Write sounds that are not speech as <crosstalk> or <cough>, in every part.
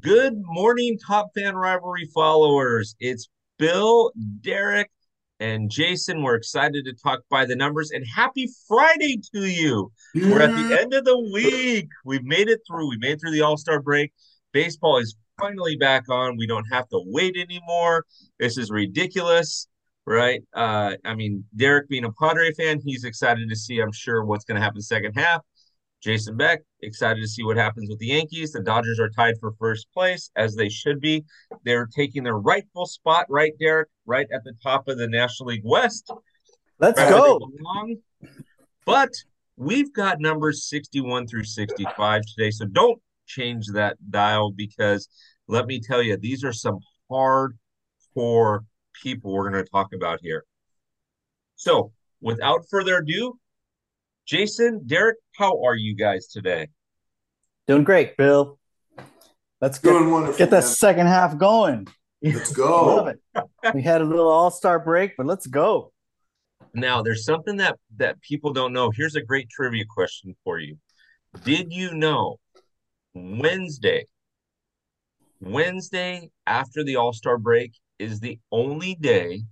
Good morning, Top Fan Rivalry followers. It's Bill, Derek, and Jason. We're excited to talk by the numbers and happy Friday to you. We're at the end of the week. We've made it through. We made it through the All Star break. Baseball is finally back on. We don't have to wait anymore. This is ridiculous, right? Uh, I mean, Derek being a Padre fan, he's excited to see, I'm sure, what's going to happen second half. Jason Beck, excited to see what happens with the Yankees. The Dodgers are tied for first place, as they should be. They're taking their rightful spot, right, Derek, right at the top of the National League West. Let's right go. But we've got numbers 61 through 65 today. So don't change that dial because let me tell you, these are some hardcore people we're going to talk about here. So without further ado, Jason, Derek, how are you guys today? Doing great, Bill. Let's get, get that man. second half going. Let's go. <laughs> We had a little all-star break, but let's go. Now, there's something that that people don't know. Here's a great trivia question for you. Did you know Wednesday, Wednesday after the All-Star break is the only day,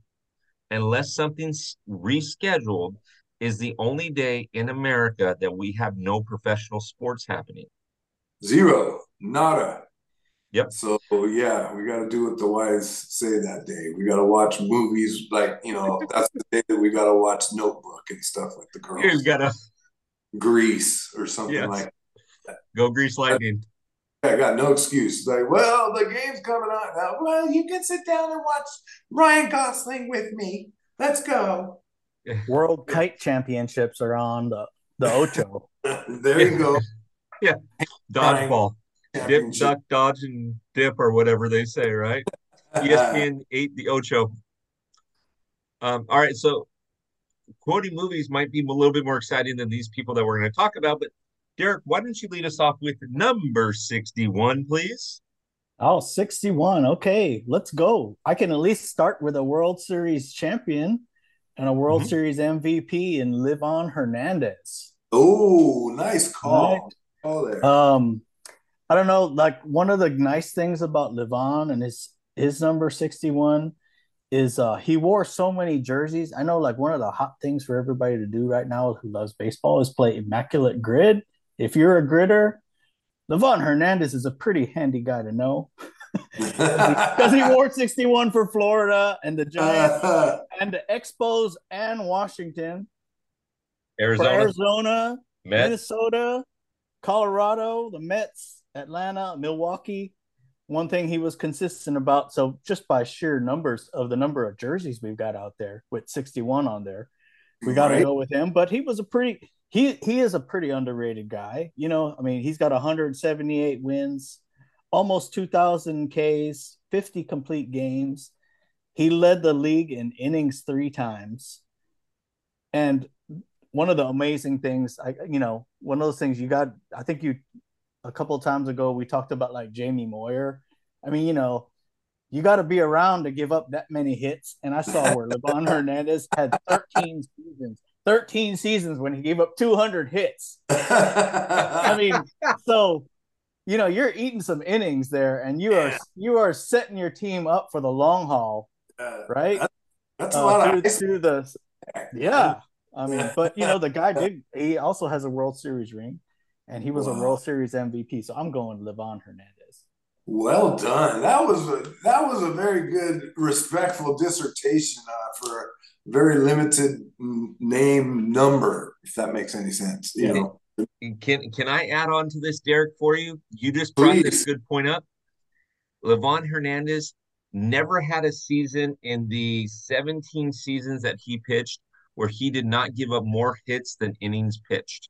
unless something's rescheduled, is the only day in America that we have no professional sports happening. Zero, nada. Yep. So yeah, we got to do what the wise say that day. We got to watch movies like you know that's the day that we got to watch Notebook and stuff like the girls. You gotta Grease or something yes. like that. Go Grease Lightning. I got no excuse. Like, well, the game's coming on now. Well, you can sit down and watch Ryan Gosling with me. Let's go. World <laughs> Kite Championships are on the the Ocho. <laughs> there you go. <laughs> yeah, dodgeball, dip, duck, dodge, and dip, or whatever they say, right? ESPN eight the Ocho. Um, all right, so quoting movies might be a little bit more exciting than these people that we're going to talk about. But Derek, why don't you lead us off with number sixty-one, please? Oh, 61. Okay, let's go. I can at least start with a World Series champion and a World mm-hmm. Series MVP in Livan Hernandez. Oh, nice call. Right? Um, I don't know. Like one of the nice things about Livan and his his number sixty one is uh he wore so many jerseys. I know like one of the hot things for everybody to do right now who loves baseball is play immaculate grid. If you're a gritter, Livan Hernandez is a pretty handy guy to know. <laughs> <laughs> because he wore 61 for Florida and the Giants uh, <laughs> and the Expos and Washington, Arizona, Arizona Minnesota, Colorado, the Mets, Atlanta, Milwaukee. One thing he was consistent about, so just by sheer numbers of the number of jerseys we've got out there with 61 on there, we got to right. go with him. But he was a pretty he he is a pretty underrated guy. You know, I mean, he's got 178 wins, almost 2,000 Ks, 50 complete games. He led the league in innings three times. And one of the amazing things, I you know, one of those things you got, I think you a couple of times ago we talked about like Jamie Moyer. I mean, you know, you got to be around to give up that many hits. And I saw where Livan <laughs> Hernandez had 13 seasons, 13 seasons when he gave up 200 hits. <laughs> I mean, so you know you're eating some innings there, and you are you are setting your team up for the long haul, uh, right? That's, that's uh, a lot of through, the yeah. I mean, but you know the guy did. He also has a World Series ring, and he was wow. a World Series MVP. So I'm going Livan Hernandez. Well done. That was a that was a very good, respectful dissertation uh, for a very limited name number, if that makes any sense. You know, can can I add on to this, Derek, for you? You just brought Please. this good point up. Livan Hernandez never had a season in the 17 seasons that he pitched where he did not give up more hits than innings pitched.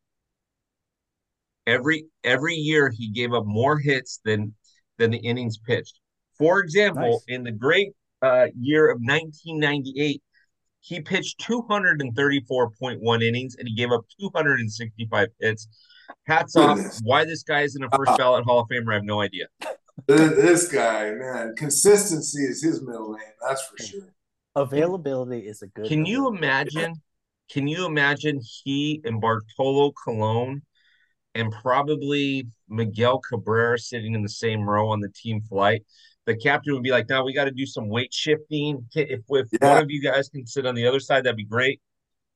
Every every year he gave up more hits than than the innings pitched. For example, nice. in the great uh, year of 1998, he pitched 234.1 innings and he gave up 265 hits. Hats off. Why this guy isn't a first uh-huh. ballot Hall of Famer, I have no idea. This guy, man, consistency is his middle name. That's for sure. Availability is a good. Can you imagine? Can you imagine he and Bartolo Colon and probably Miguel Cabrera sitting in the same row on the team flight. The captain would be like, "Now we got to do some weight shifting. If, if yeah. one of you guys can sit on the other side, that'd be great."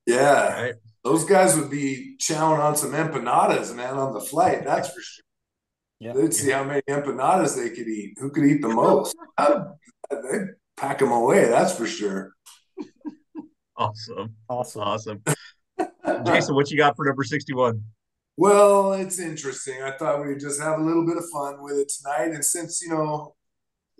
Yeah, right? those guys would be chowing on some empanadas, man, on the flight. That's for sure. Yeah. They'd see how many empanadas they could eat. Who could eat the most? <laughs> They'd pack them away. That's for sure. Awesome. Awesome. Awesome. Jason, what you got for number 61? Well, it's interesting. I thought we'd just have a little bit of fun with it tonight. And since, you know,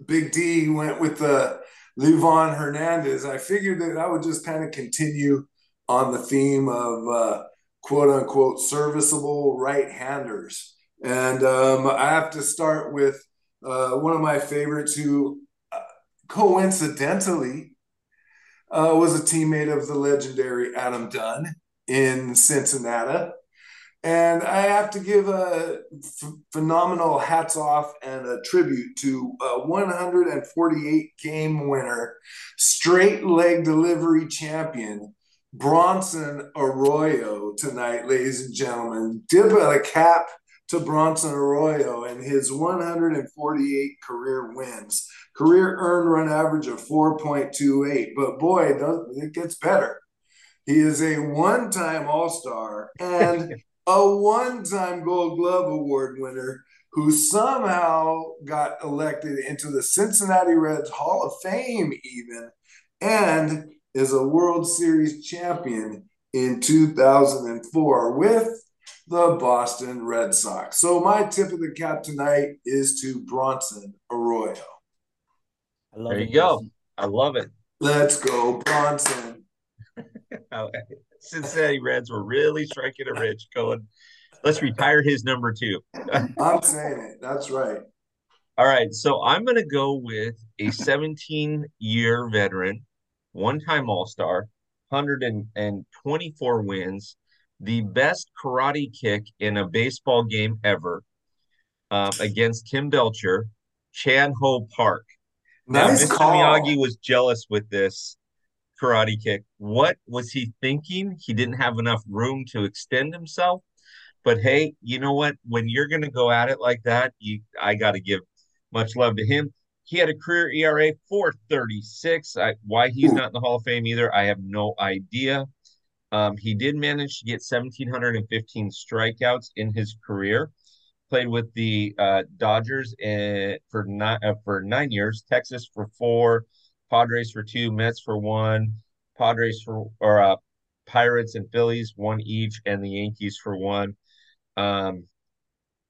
Big D went with the Livan Hernandez, I figured that I would just kind of continue on the theme of uh, quote unquote serviceable right handers. And um, I have to start with uh, one of my favorites who uh, coincidentally uh, was a teammate of the legendary Adam Dunn in Cincinnati. And I have to give a f- phenomenal hats off and a tribute to a 148 game winner, straight leg delivery champion, Bronson Arroyo tonight, ladies and gentlemen. Dip a cap to Bronson Arroyo and his 148 career wins. Career earned run average of 4.28. But boy, it gets better. He is a one time All Star and <laughs> a one time Gold Glove Award winner who somehow got elected into the Cincinnati Reds Hall of Fame, even, and is a World Series champion in 2004 with the Boston Red Sox. So my tip of the cap tonight is to Bronson Arroyo. there you go. I love it. Let's go, Bronson. <laughs> Cincinnati Reds were really striking a rich going, let's retire his number two. <laughs> I'm saying it. That's right. All right. So I'm going to go with a 17 year veteran, one time All Star, 124 wins, the best karate kick in a baseball game ever um, against Tim Belcher, Chan Ho Park. Nice now, Mr. Miyagi was jealous with this karate kick. What was he thinking? He didn't have enough room to extend himself. But hey, you know what? When you're going to go at it like that, you I got to give much love to him. He had a career ERA 436. I, why he's not in the Hall of Fame either, I have no idea. Um, he did manage to get 1,715 strikeouts in his career. Played with the uh, Dodgers in, for nine uh, for nine years, Texas for four, Padres for two, Mets for one, Padres for or uh, Pirates and Phillies one each, and the Yankees for one. Um,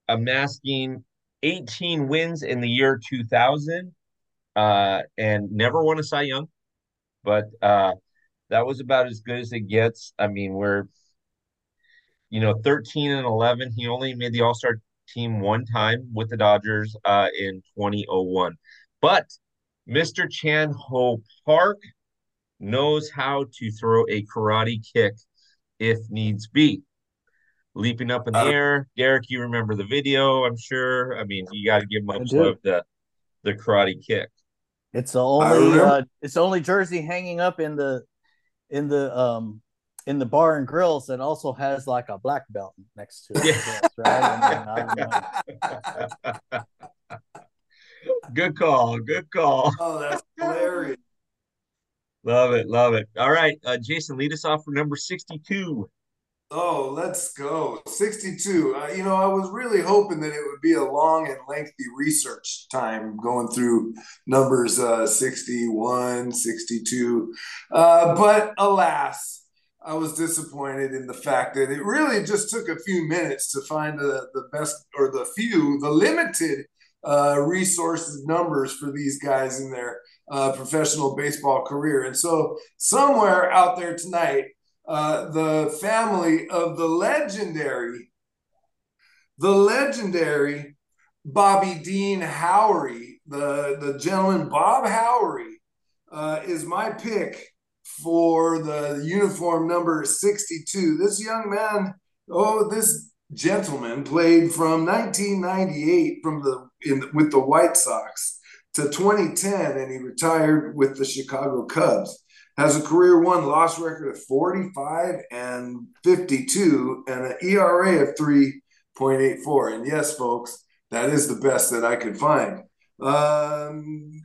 amassing 18 wins in the year 2000, uh, and never won a Cy Young, but uh, that was about as good as it gets. I mean, we're you know 13 and 11. He only made the All Star team one time with the Dodgers uh, in 2001, but Mr. Chan Ho Park knows how to throw a karate kick if needs be. Leaping up in the uh, air, Derek, you remember the video? I'm sure. I mean, you got to give much love the the karate kick. It's the only uh, it's the only jersey hanging up in the in the um in the bar and grills that also has like a black belt next to it. Yes, right? <laughs> good call. Good call. <laughs> Oh, that's hilarious. love it. Love it. All right. Uh, Jason, lead us off for number 62. Oh, let's go. 62. Uh, you know, I was really hoping that it would be a long and lengthy research time going through numbers uh, 61, 62. Uh, but alas, I was disappointed in the fact that it really just took a few minutes to find the, the best or the few, the limited uh, resources, numbers for these guys in their uh, professional baseball career. And so, somewhere out there tonight, uh, the family of the legendary, the legendary Bobby Dean Howry, the, the gentleman Bob Howry, uh, is my pick for the uniform number 62. This young man, oh, this gentleman played from 1998 from the in with the White Sox to 2010, and he retired with the Chicago Cubs has a career one loss record of 45 and 52 and an ERA of 3.84. And yes, folks, that is the best that I could find. Um,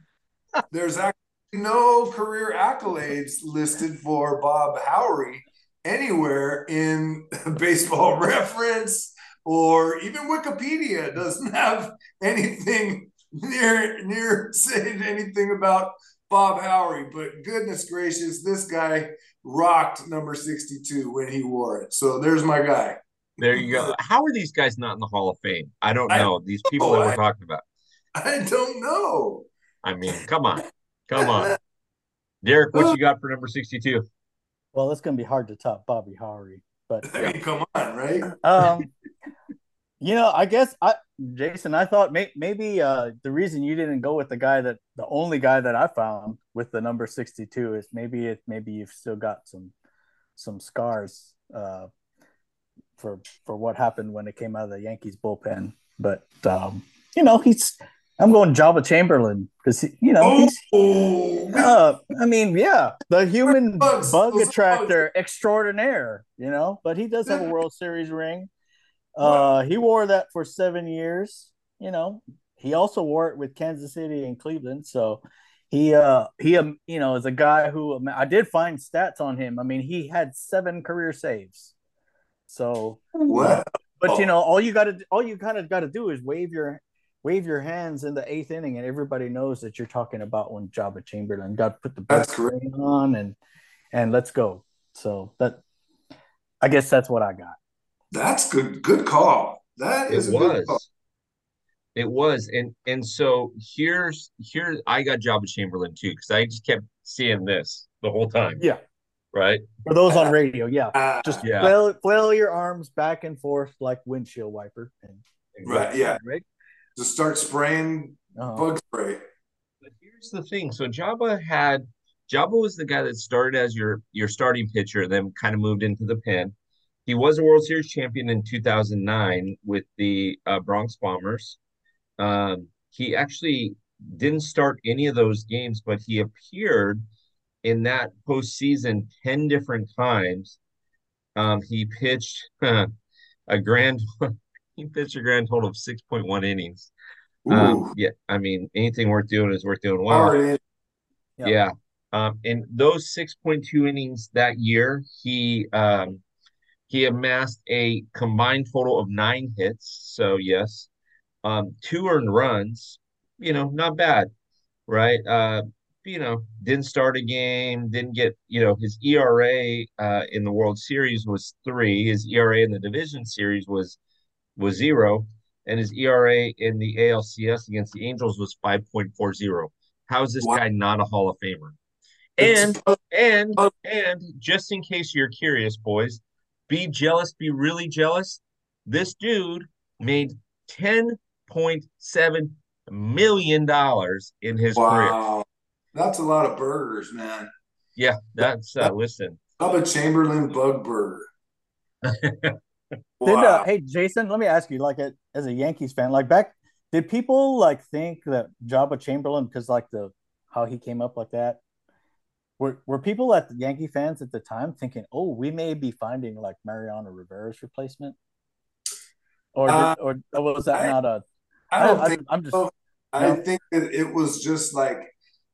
there's actually no career accolades listed for Bob Howry anywhere in <laughs> baseball <laughs> reference or even Wikipedia doesn't have anything near near saying anything about Bob Howry. But goodness gracious, this guy rocked number 62 when he wore it. So there's my guy. There you go. How are these guys not in the Hall of Fame? I don't know. I, these people that we're I, talking about. I don't know. I mean, come on. Come on. <laughs> Derek, what you got for number 62? Well, it's going to be hard to top Bobby Howry, but I mean, come on, right? Um, <laughs> you know, I guess I, Jason, I thought may, maybe uh, the reason you didn't go with the guy that the only guy that I found with the number 62 is maybe it maybe you've still got some some scars uh, for for what happened when it came out of the Yankees bullpen. But um, you know, he's I'm going Joba Chamberlain because you know oh, uh, I mean, yeah, the human bugs, bug attractor bugs. extraordinaire. You know, but he does have a World Series ring. Uh, he wore that for seven years. You know, he also wore it with Kansas City and Cleveland. So he, uh, he, um, you know, is a guy who I did find stats on him. I mean, he had seven career saves. So, wow. but you know, all you got to, all you kind of got to do is wave your wave your hands in the eighth inning, and everybody knows that you're talking about when Joba Chamberlain got put the best on and and let's go. So that I guess that's what I got. That's good. Good call. That is it was. It was, and and so here's here I got Joba Chamberlain too because I just kept seeing this the whole time. Yeah. Right. For those on radio, yeah, uh, just yeah. Flail, flail your arms back and forth like windshield wiper. And, right. Yeah. Right to start spraying uh-huh. bug spray. But here's the thing: so Joba had Joba was the guy that started as your your starting pitcher, then kind of moved into the pen. He was a World Series champion in 2009 with the uh, Bronx Bombers. Um, he actually didn't start any of those games, but he appeared in that postseason 10 different times. Um, he pitched uh, a grand <laughs> he pitched a grand total of 6.1 innings. Um, yeah, I mean, anything worth doing is worth doing well. Yeah. yeah. Um, in those 6.2 innings that year, he um, he amassed a combined total of nine hits. So yes, um, two earned runs. You know, not bad, right? Uh, you know, didn't start a game, didn't get, you know, his ERA uh, in the World Series was three. His ERA in the Division Series was was zero, and his ERA in the ALCS against the Angels was 5.40. How is this guy not a Hall of Famer? And and and just in case you're curious, boys, be jealous, be really jealous. This dude made 10.7 million dollars in his wow. career. That's a lot of burgers, man. Yeah, that's uh, listen. How about Chamberlain Bug Burger? <laughs> Did uh, hey Jason, let me ask you, like a, as a Yankees fan, like back, did people like think that Joba Chamberlain because like the how he came up like that? Were were people at the Yankee fans at the time thinking, oh, we may be finding like Mariano Rivera's replacement, or did, uh, or was that I, not a? I don't I, think. I, am just. I think that it was just like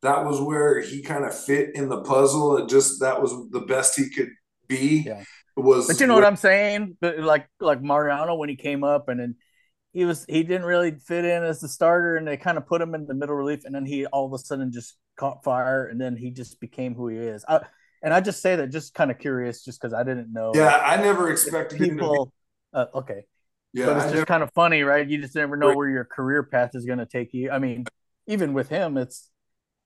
that was where he kind of fit in the puzzle. It just that was the best he could be. Yeah was but you know what I'm saying? But like like Mariano when he came up and then he was he didn't really fit in as the starter and they kind of put him in the middle relief and then he all of a sudden just caught fire and then he just became who he is. I, and I just say that just kind of curious just because I didn't know. Yeah, I never expected people. Be... Uh, okay. Yeah, but it's I just never... kind of funny, right? You just never know where your career path is going to take you. I mean, even with him, it's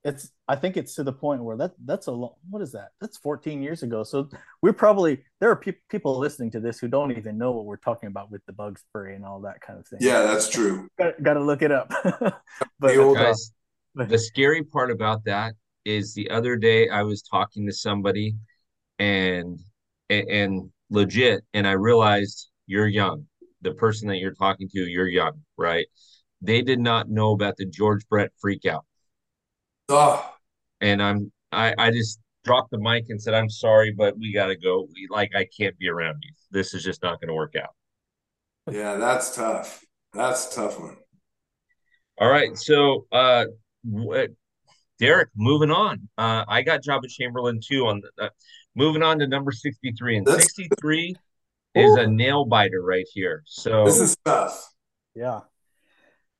it's I think it's to the point where that that's a long, what is that? That's 14 years ago. So we're probably there are pe- people listening to this who don't even know what we're talking about with the bug spray and all that kind of thing. Yeah, that's true. got, got to look it up. <laughs> but the, uh, guys, the scary part about that is the other day I was talking to somebody and and, and legit and I realized you're young. The person that you're talking to, you're young, right? They did not know about the George Brett freakout Oh. And I'm I I just dropped the mic and said, I'm sorry, but we gotta go. We, like I can't be around you. This is just not gonna work out. Yeah, that's tough. That's tough one. All right, so uh, Derek, moving on. Uh, I got Joba Chamberlain too. On the, uh, moving on to number sixty-three, and that's, sixty-three is a nail biter right here. So this is tough. Yeah.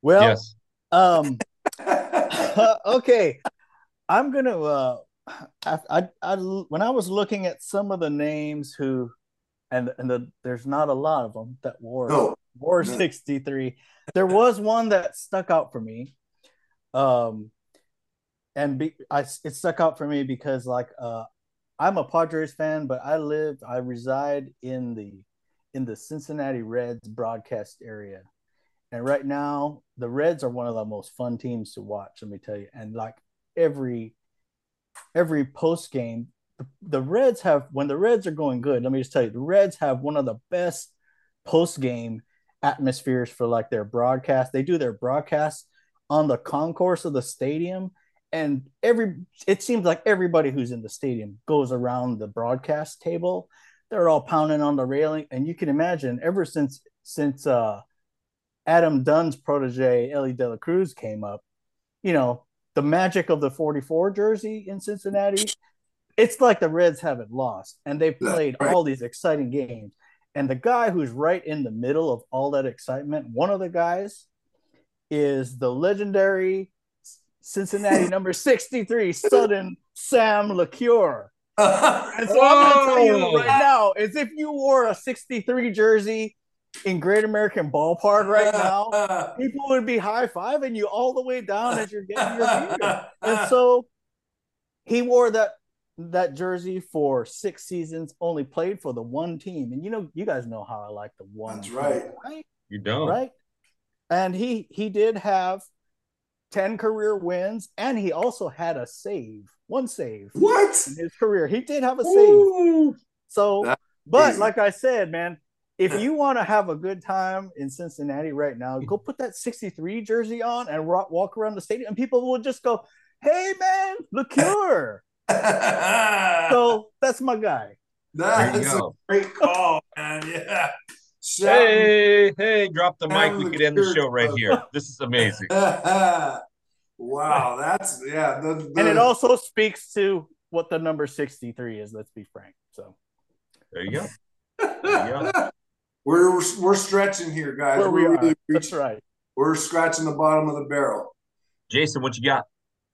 Well, yes. um, <laughs> okay. I'm gonna. Uh, I, I, I, when I was looking at some of the names who, and and the, there's not a lot of them that wore no. wore 63. There was one that stuck out for me. Um, and be, I, it stuck out for me because like uh, I'm a Padres fan, but I live, I reside in the in the Cincinnati Reds broadcast area, and right now the Reds are one of the most fun teams to watch. Let me tell you, and like every every post game, the, the Reds have when the Reds are going good. Let me just tell you, the Reds have one of the best post game atmospheres for like their broadcast. They do their broadcast on the concourse of the stadium and every it seems like everybody who's in the stadium goes around the broadcast table they're all pounding on the railing and you can imagine ever since since uh adam dunn's protege elly de la cruz came up you know the magic of the 44 jersey in cincinnati it's like the reds haven't lost and they've played right. all these exciting games and the guy who's right in the middle of all that excitement one of the guys is the legendary Cincinnati number <laughs> 63, sudden Sam LeCure. <laughs> and so I'm gonna tell you right now, is if you wore a 63 jersey in Great American Ballpark right <laughs> now, people would be high fiving you all the way down as you're getting your <laughs> beer. And so he wore that that jersey for six seasons, only played for the one team. And you know, you guys know how I like the one. That's right. right. You don't. Right. And he he did have 10 career wins, and he also had a save, one save. What? In his career. He did have a Ooh. save. So, That's but crazy. like I said, man, if <laughs> you want to have a good time in Cincinnati right now, go put that 63 jersey on and walk around the stadium, and people will just go, Hey, man, LeCure. <laughs> so that's my guy. That's a great call, man. Yeah. Hey, hey, drop the mic. We could end the show right here. This is amazing. <laughs> wow, that's yeah. The, the... And it also speaks to what the number 63 is, let's be frank. So there you go. There you go. We're we're stretching here, guys. Where we're we really That's right. We're scratching the bottom of the barrel. Jason, what you got?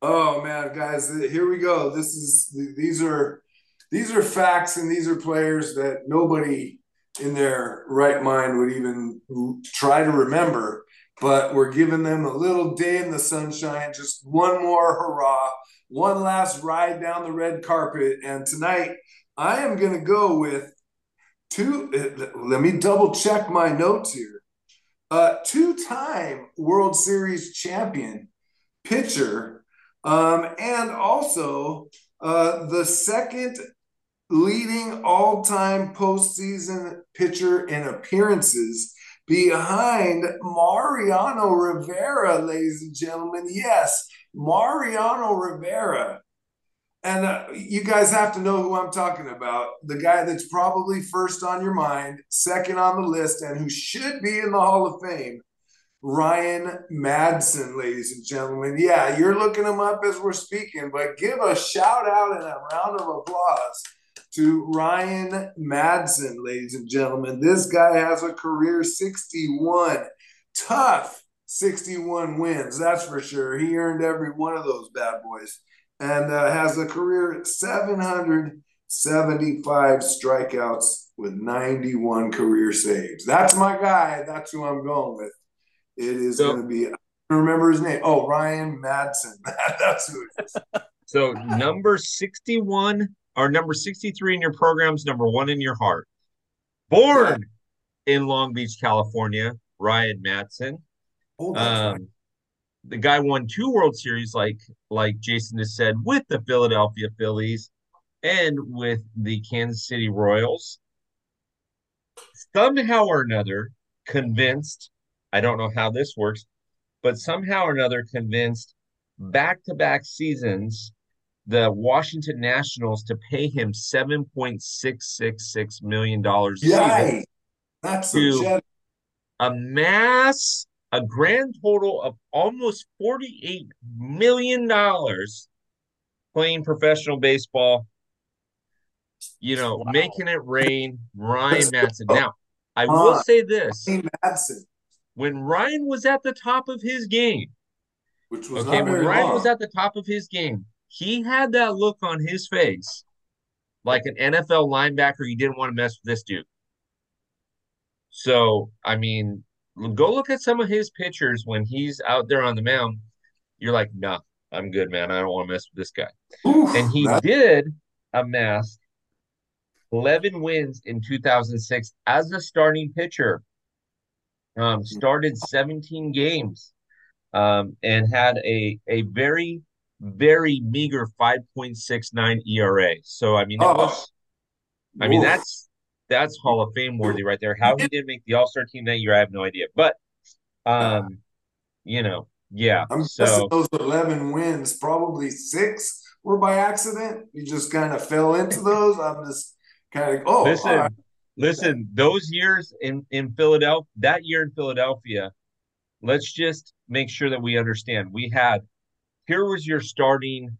Oh man, guys, here we go. This is these are these are facts and these are players that nobody in their right mind would even try to remember. But we're giving them a little day in the sunshine, just one more hurrah, one last ride down the red carpet. And tonight, I am going to go with two. Let me double check my notes here. Uh, two time World Series champion pitcher, um, and also uh, the second leading all time postseason pitcher in appearances behind Mariano Rivera, ladies and gentlemen. Yes, Mariano Rivera. And uh, you guys have to know who I'm talking about. The guy that's probably first on your mind, second on the list, and who should be in the Hall of Fame, Ryan Madson, ladies and gentlemen. Yeah, you're looking him up as we're speaking, but give a shout out and a round of applause to Ryan Madson, ladies and gentlemen. This guy has a career 61. Tough 61 wins, that's for sure. He earned every one of those bad boys and uh, has a career 775 strikeouts with 91 career saves. That's my guy. That's who I'm going with. It is so, going to be, I remember his name. Oh, Ryan Madson. <laughs> That's who it is. So number 61 or number 63 in your programs, number one in your heart. Born yeah. in Long Beach, California, Ryan Madson. Oh, um, right. The guy won two World Series, like like Jason has said, with the Philadelphia Phillies and with the Kansas City Royals. Somehow or another, convinced, I don't know how this works, but somehow or another convinced back to back seasons the Washington Nationals to pay him seven point six six six million dollars. Yeah, that's to amass a grand total of almost $48 million playing professional baseball, you know, wow. making it rain, Ryan <laughs> Madson. Now, I will uh, say this when Ryan was at the top of his game, which was okay, when Ryan long. was at the top of his game, he had that look on his face like an NFL linebacker. You didn't want to mess with this dude. So, I mean, go look at some of his pictures when he's out there on the mound. You're like, nah, I'm good, man. I don't want to mess with this guy. Oof, and he that... did amass 11 wins in 2006 as a starting pitcher. Um, started 17 games um, and had a a very very meager 5.69 ERA. So I mean, oh. was. I mean, that's that's Hall of Fame worthy right there. How he didn't make the All Star team that year, I have no idea. But, um, you know, yeah. I'm so, those 11 wins, probably six were by accident. You just kind of fell into those. I'm just kind of oh. Listen, right. listen. Those years in in Philadelphia, that year in Philadelphia, let's just make sure that we understand. We had here was your starting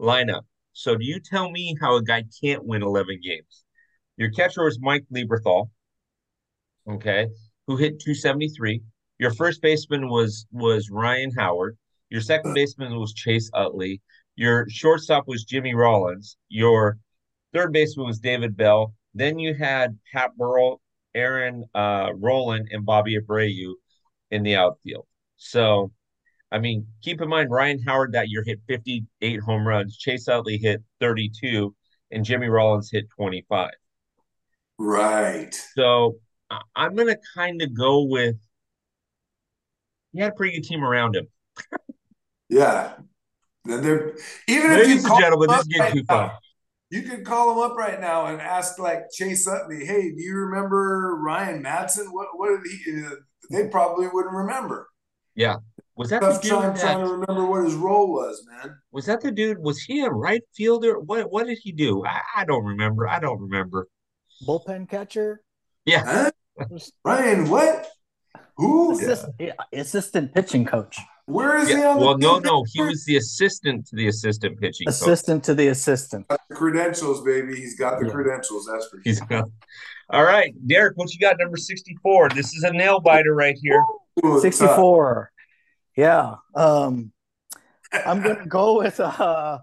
lineup. So do you tell me how a guy can't win 11 games? Your catcher was Mike Lieberthal, okay, who hit 273. Your first baseman was was Ryan Howard. Your second baseman was Chase Utley. Your shortstop was Jimmy Rollins. Your third baseman was David Bell. Then you had Pat Burrell, Aaron uh, and Bobby Abreu in the outfield. So, I mean, keep in mind Ryan Howard that year hit 58 home runs. Chase Utley hit 32, and Jimmy Rollins hit 25. Right. So I'm gonna kind of go with he had a pretty good team around him. yeah. They're, even Ladies if you and gentlemen, this right too fun. You can call him up right now and ask like Chase Utley, hey, do you remember Ryan Madson? What what did he uh, they probably wouldn't remember. Yeah. Was that Tough the dude time that, trying to remember what his role was, man? Was that the dude? Was he a right fielder? What what did he do? I, I don't remember. I don't remember bullpen catcher. Yeah. Huh? Ryan, what? Who? Assistant, yeah. assistant pitching coach. Where is yeah. he on the Well, no, no. He was the assistant to the assistant pitching assistant coach. to the assistant. Credentials, baby. He's got the yeah. credentials. That's for sure. He's got. All right, Derek, what you got? Number 64. This is a nail biter right here. 64. Yeah. Um, I'm gonna go with uh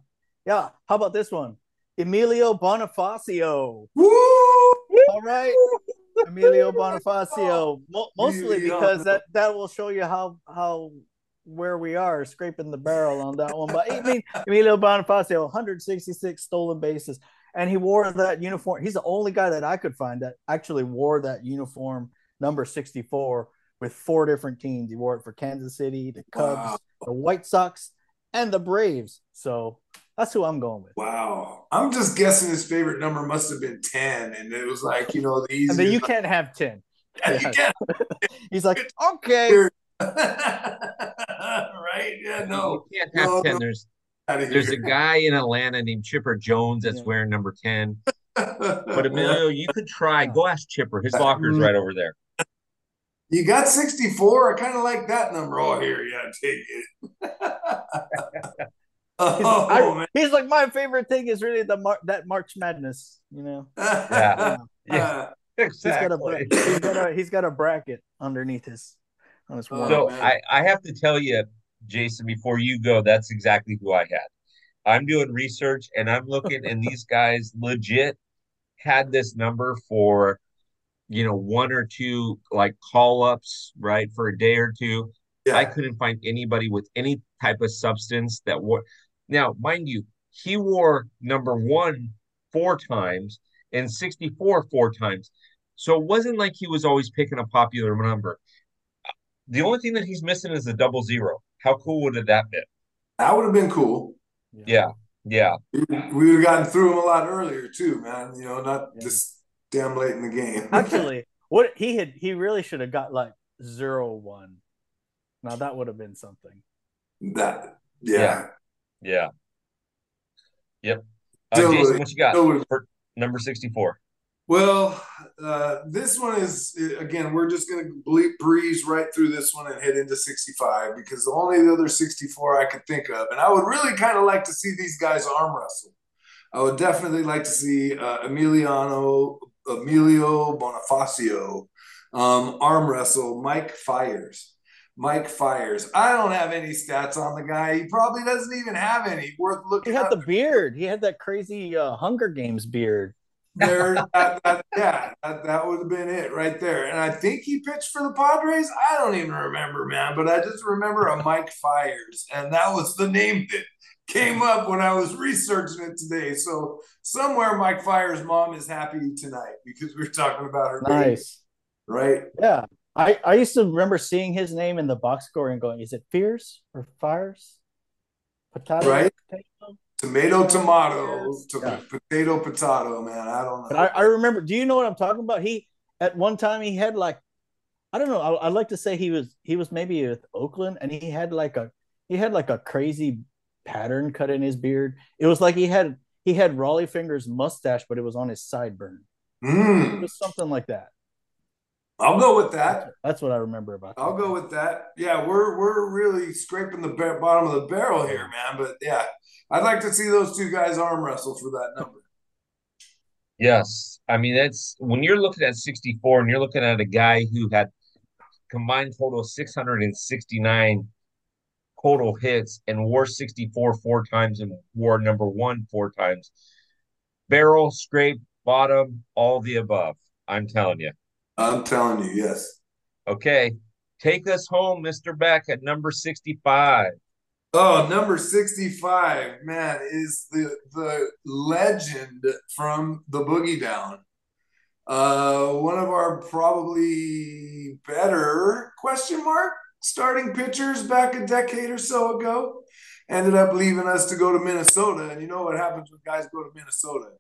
yeah, how about this one? Emilio Bonifacio. Woo! All right. Emilio <laughs> Bonifacio. Mo- mostly because that that will show you how how where we are scraping the barrel on that one. But I mean, <laughs> Emilio Bonifacio, 166 stolen bases, and he wore that uniform. He's the only guy that I could find that actually wore that uniform, number 64, with four different teams. He wore it for Kansas City, the Cubs, wow. the White Sox, and the Braves. So that's who I'm going with. Wow. I'm just guessing his favorite number must have been 10. And it was like, you know, the easy. And then you can't have 10. Yeah, <laughs> He's like, <laughs> okay. <laughs> right? Yeah, no. You can't have no, 10. No. There's there's a guy in Atlanta named Chipper Jones that's yeah. wearing number 10. But Emilio, you could try. Go ask Chipper. His uh, locker is mm. right over there. You got 64. I kind of like that number. Oh, here, yeah, take it. <laughs> Oh, he's, I, he's, like my favorite thing is really the Mar- that March Madness, you know. <laughs> Yeah, yeah, exactly. <laughs> He's got, a, he's got a he's got a bracket underneath his on his oh, wall. So I I have to tell you, Jason, before you go, that's exactly who I had. I'm doing research and I'm looking, and these guys legit had this number for you know one or two like call ups right for a day or two. Yeah. I couldn't find anybody with any type of substance that would now, mind you, he wore number one four times and 64 four times. So it wasn't like he was always picking a popular number. The only thing that he's missing is a double zero. How cool would have that been? That would have been cool. Yeah. Yeah. We would have gotten through him a lot earlier too, man. You know, not yeah. just damn late in the game. <laughs> Actually, <laughs> what he had he really should have got like zero one. Now that would have been something. That yeah. yeah. Yeah. Yep. Uh, Jason, what you got for number 64? Well, uh, this one is again. We're just going to breeze right through this one and head into 65 because the only the other 64 I could think of, and I would really kind of like to see these guys arm wrestle. I would definitely like to see uh, Emiliano Emilio Bonifacio um, arm wrestle Mike Fiers. Mike Fiers. I don't have any stats on the guy. He probably doesn't even have any worth looking. He had the beard. He had that crazy uh, Hunger Games beard there, <laughs> that, that, yeah, that, that would have been it right there. And I think he pitched for the Padres. I don't even remember, man, but I just remember a Mike Fiers, and that was the name that came up when I was researching it today. So somewhere Mike Fire's mom is happy tonight because we are talking about her. Nice, right? Yeah, I I used to remember seeing his name in the box score and going, "Is it Fears or Fires?" Potato, right? Potato? Tomato, tomato, to yeah. potato, potato, man. I don't know. But I, I, remember. Do you know what I'm talking about? He at one time he had like, I don't know. I, would like to say he was he was maybe with Oakland, and he had like a he had like a crazy pattern cut in his beard. It was like he had he had Rollie Fingers mustache, but it was on his sideburn. Mm. It was something like that. I'll go with that. That's what I remember about. I'll go with that. Yeah, we're we're really scraping the bottom of the barrel here, man. But yeah, I'd like to see those two guys arm wrestle for that number. Yes, I mean that's when you're looking at 64 and you're looking at a guy who had combined total 669 total hits and war 64 four times and war number one four times. Barrel, scrape, bottom, all the above. I'm telling you. I'm telling you, yes. Okay. Take us home, Mr. Beck, at number 65. Oh, number 65, man, is the the legend from the Boogie Down. Uh, one of our probably better question mark starting pitchers back a decade or so ago. Ended up leaving us to go to Minnesota. And you know what happens when guys go to Minnesota?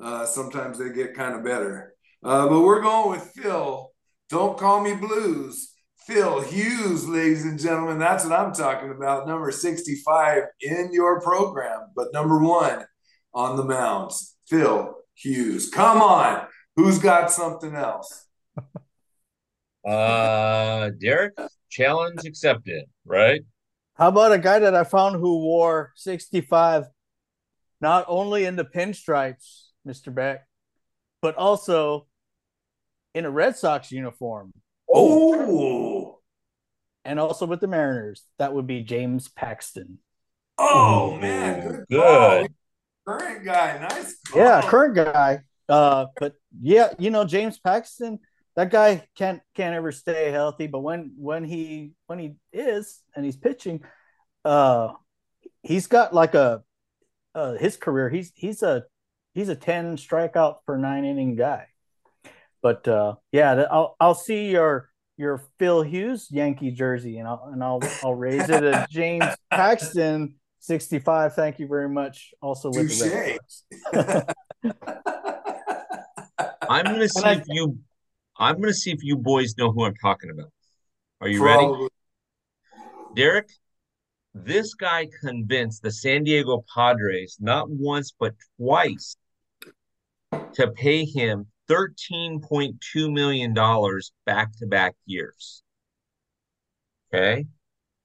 Uh, sometimes they get kind of better. Uh, but we're going with Phil. Don't call me blues. Phil Hughes, ladies and gentlemen. That's what I'm talking about. Number 65 in your program, but number one on the mounds, Phil Hughes. Come on. Who's got something else? Uh, Derek, challenge accepted, right? How about a guy that I found who wore 65 not only in the pinstripes, Mr. Beck, but also in a Red Sox uniform. Oh. And also with the Mariners. That would be James Paxton. Oh, man. Good. good. Current guy. Nice. Call. Yeah, current guy. Uh, but yeah, you know, James Paxton, that guy can't can't ever stay healthy, but when when he when he is and he's pitching, uh he's got like a uh his career, he's he's a he's a 10 strikeout per nine inning guy. But uh, yeah, I'll I'll see your your Phil Hughes Yankee jersey, and I'll and I'll I'll raise it a <laughs> James Paxton 65. Thank you very much. Also with Touché. the Red <laughs> I'm gonna see if you I'm gonna see if you boys know who I'm talking about. Are you Probably. ready? Derek, this guy convinced the San Diego Padres not once but twice to pay him $13.2 million back to back years. Okay.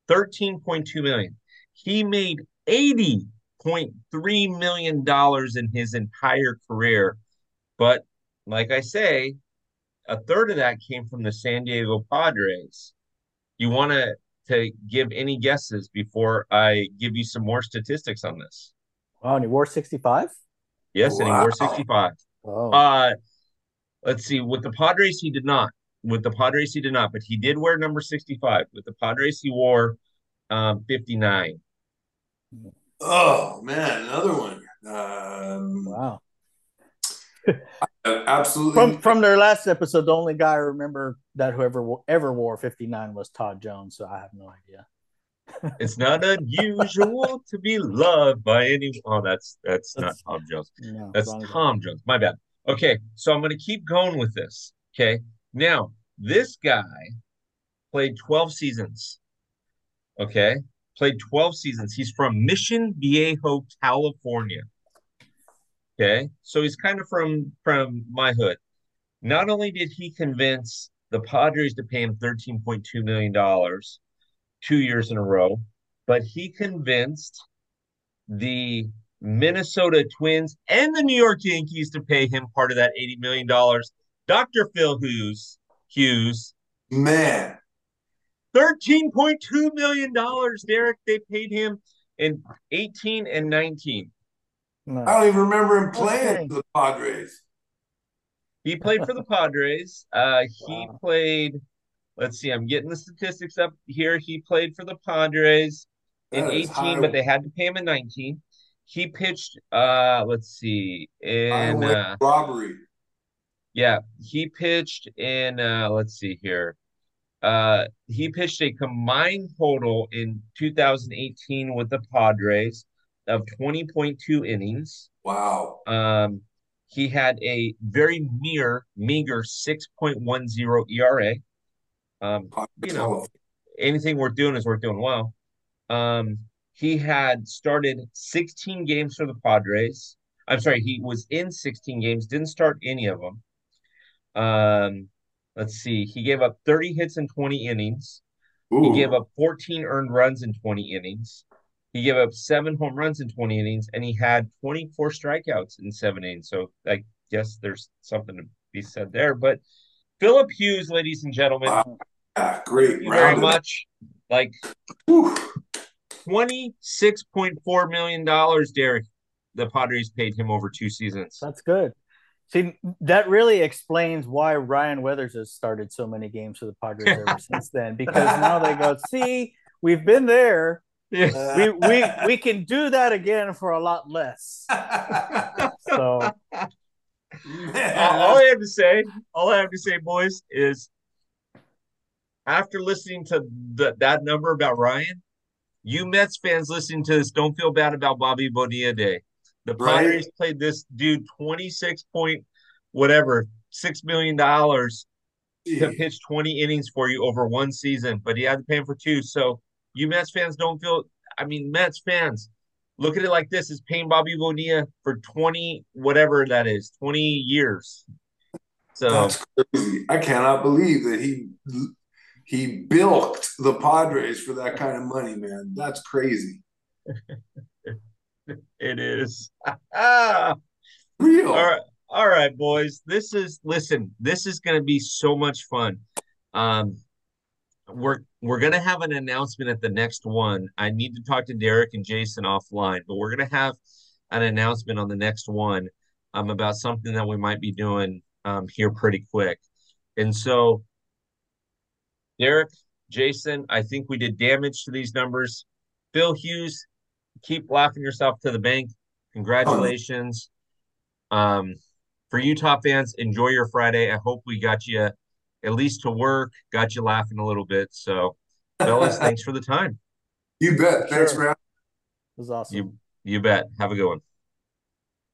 13.2 million. He made 80.3 million dollars in his entire career. But like I say, a third of that came from the San Diego Padres. You want to to give any guesses before I give you some more statistics on this? Wow, and he wore 65? Yes, wow. and he wore 65. Oh. Uh Let's see. With the Padres, he did not. With the Padres, he did not, but he did wear number 65. With the Padres, he wore um, 59. Oh, man. Another one. Um, wow. <laughs> absolutely. From from their last episode, the only guy I remember that whoever ever wore 59 was Todd Jones. So I have no idea. <laughs> it's not unusual to be loved by anyone. Oh, that's that's, that's not Tom Jones. No, that's Tom guy. Jones. My bad. Okay, so I'm going to keep going with this. Okay, now this guy played 12 seasons. Okay, played 12 seasons. He's from Mission Viejo, California. Okay. So he's kind of from from my hood. Not only did he convince the Padres to pay him $13.2 million two years in a row, but he convinced the Minnesota Twins and the New York Yankees to pay him part of that $80 million. Dr. Phil Hughes, Hughes. Man. $13.2 million, Derek, they paid him in 18 and 19. No. I don't even remember him playing okay. for the Padres. He played for the Padres. Uh, he wow. played. Let's see. I'm getting the statistics up here. He played for the Padres in 18, but they had to pay him in 19. He pitched. Uh, let's see. In uh, robbery. Yeah, he pitched in. Uh, let's see here. Uh, he pitched a combined total in 2018 with the Padres of 20.2 innings. Wow. Um, he had a very mere, meager 6.10 ERA. Um, you know, anything worth doing is worth doing well. Um, he had started 16 games for the Padres. I'm sorry, he was in 16 games, didn't start any of them. Um, let's see, he gave up 30 hits in 20 innings. Ooh. He gave up 14 earned runs in 20 innings. He gave up seven home runs in 20 innings, and he had 24 strikeouts in seven innings. So I guess there's something to be said there. But Philip Hughes, ladies and gentlemen, wow. ah, great, very much like $26.4 million, Derek. The Padres paid him over two seasons. That's good. See, that really explains why Ryan Weathers has started so many games for the Padres ever <laughs> since then. Because now they go, see, we've been there. Yeah. Uh, we we <laughs> we can do that again for a lot less. so <laughs> all I have to say, all I have to say, boys, is after listening to the, that number about Ryan, you Mets fans listening to this don't feel bad about Bobby Bonilla Day. The Padres right. played this dude 26 point whatever, six million dollars to pitch 20 innings for you over one season, but he had to pay him for two. So you Mets fans don't feel I mean Mets fans, look at it like this is paying Bobby Bonilla for 20 whatever that is, 20 years. So That's crazy. I cannot believe that he he bilked the Padres for that kind of money, man. That's crazy. <laughs> it is. <laughs> Real. All right. All right, boys. This is listen, this is gonna be so much fun. Um we're we're gonna have an announcement at the next one. I need to talk to Derek and Jason offline, but we're gonna have an announcement on the next one um about something that we might be doing um here pretty quick. And so Derek, Jason, I think we did damage to these numbers. Phil Hughes, keep laughing yourself to the bank. Congratulations. Um, for Utah fans, enjoy your Friday. I hope we got you at least to work, got you laughing a little bit. So, fellas, <laughs> thanks for the time. You bet. Thanks, sure. man. It was awesome. You you bet. Have a good one.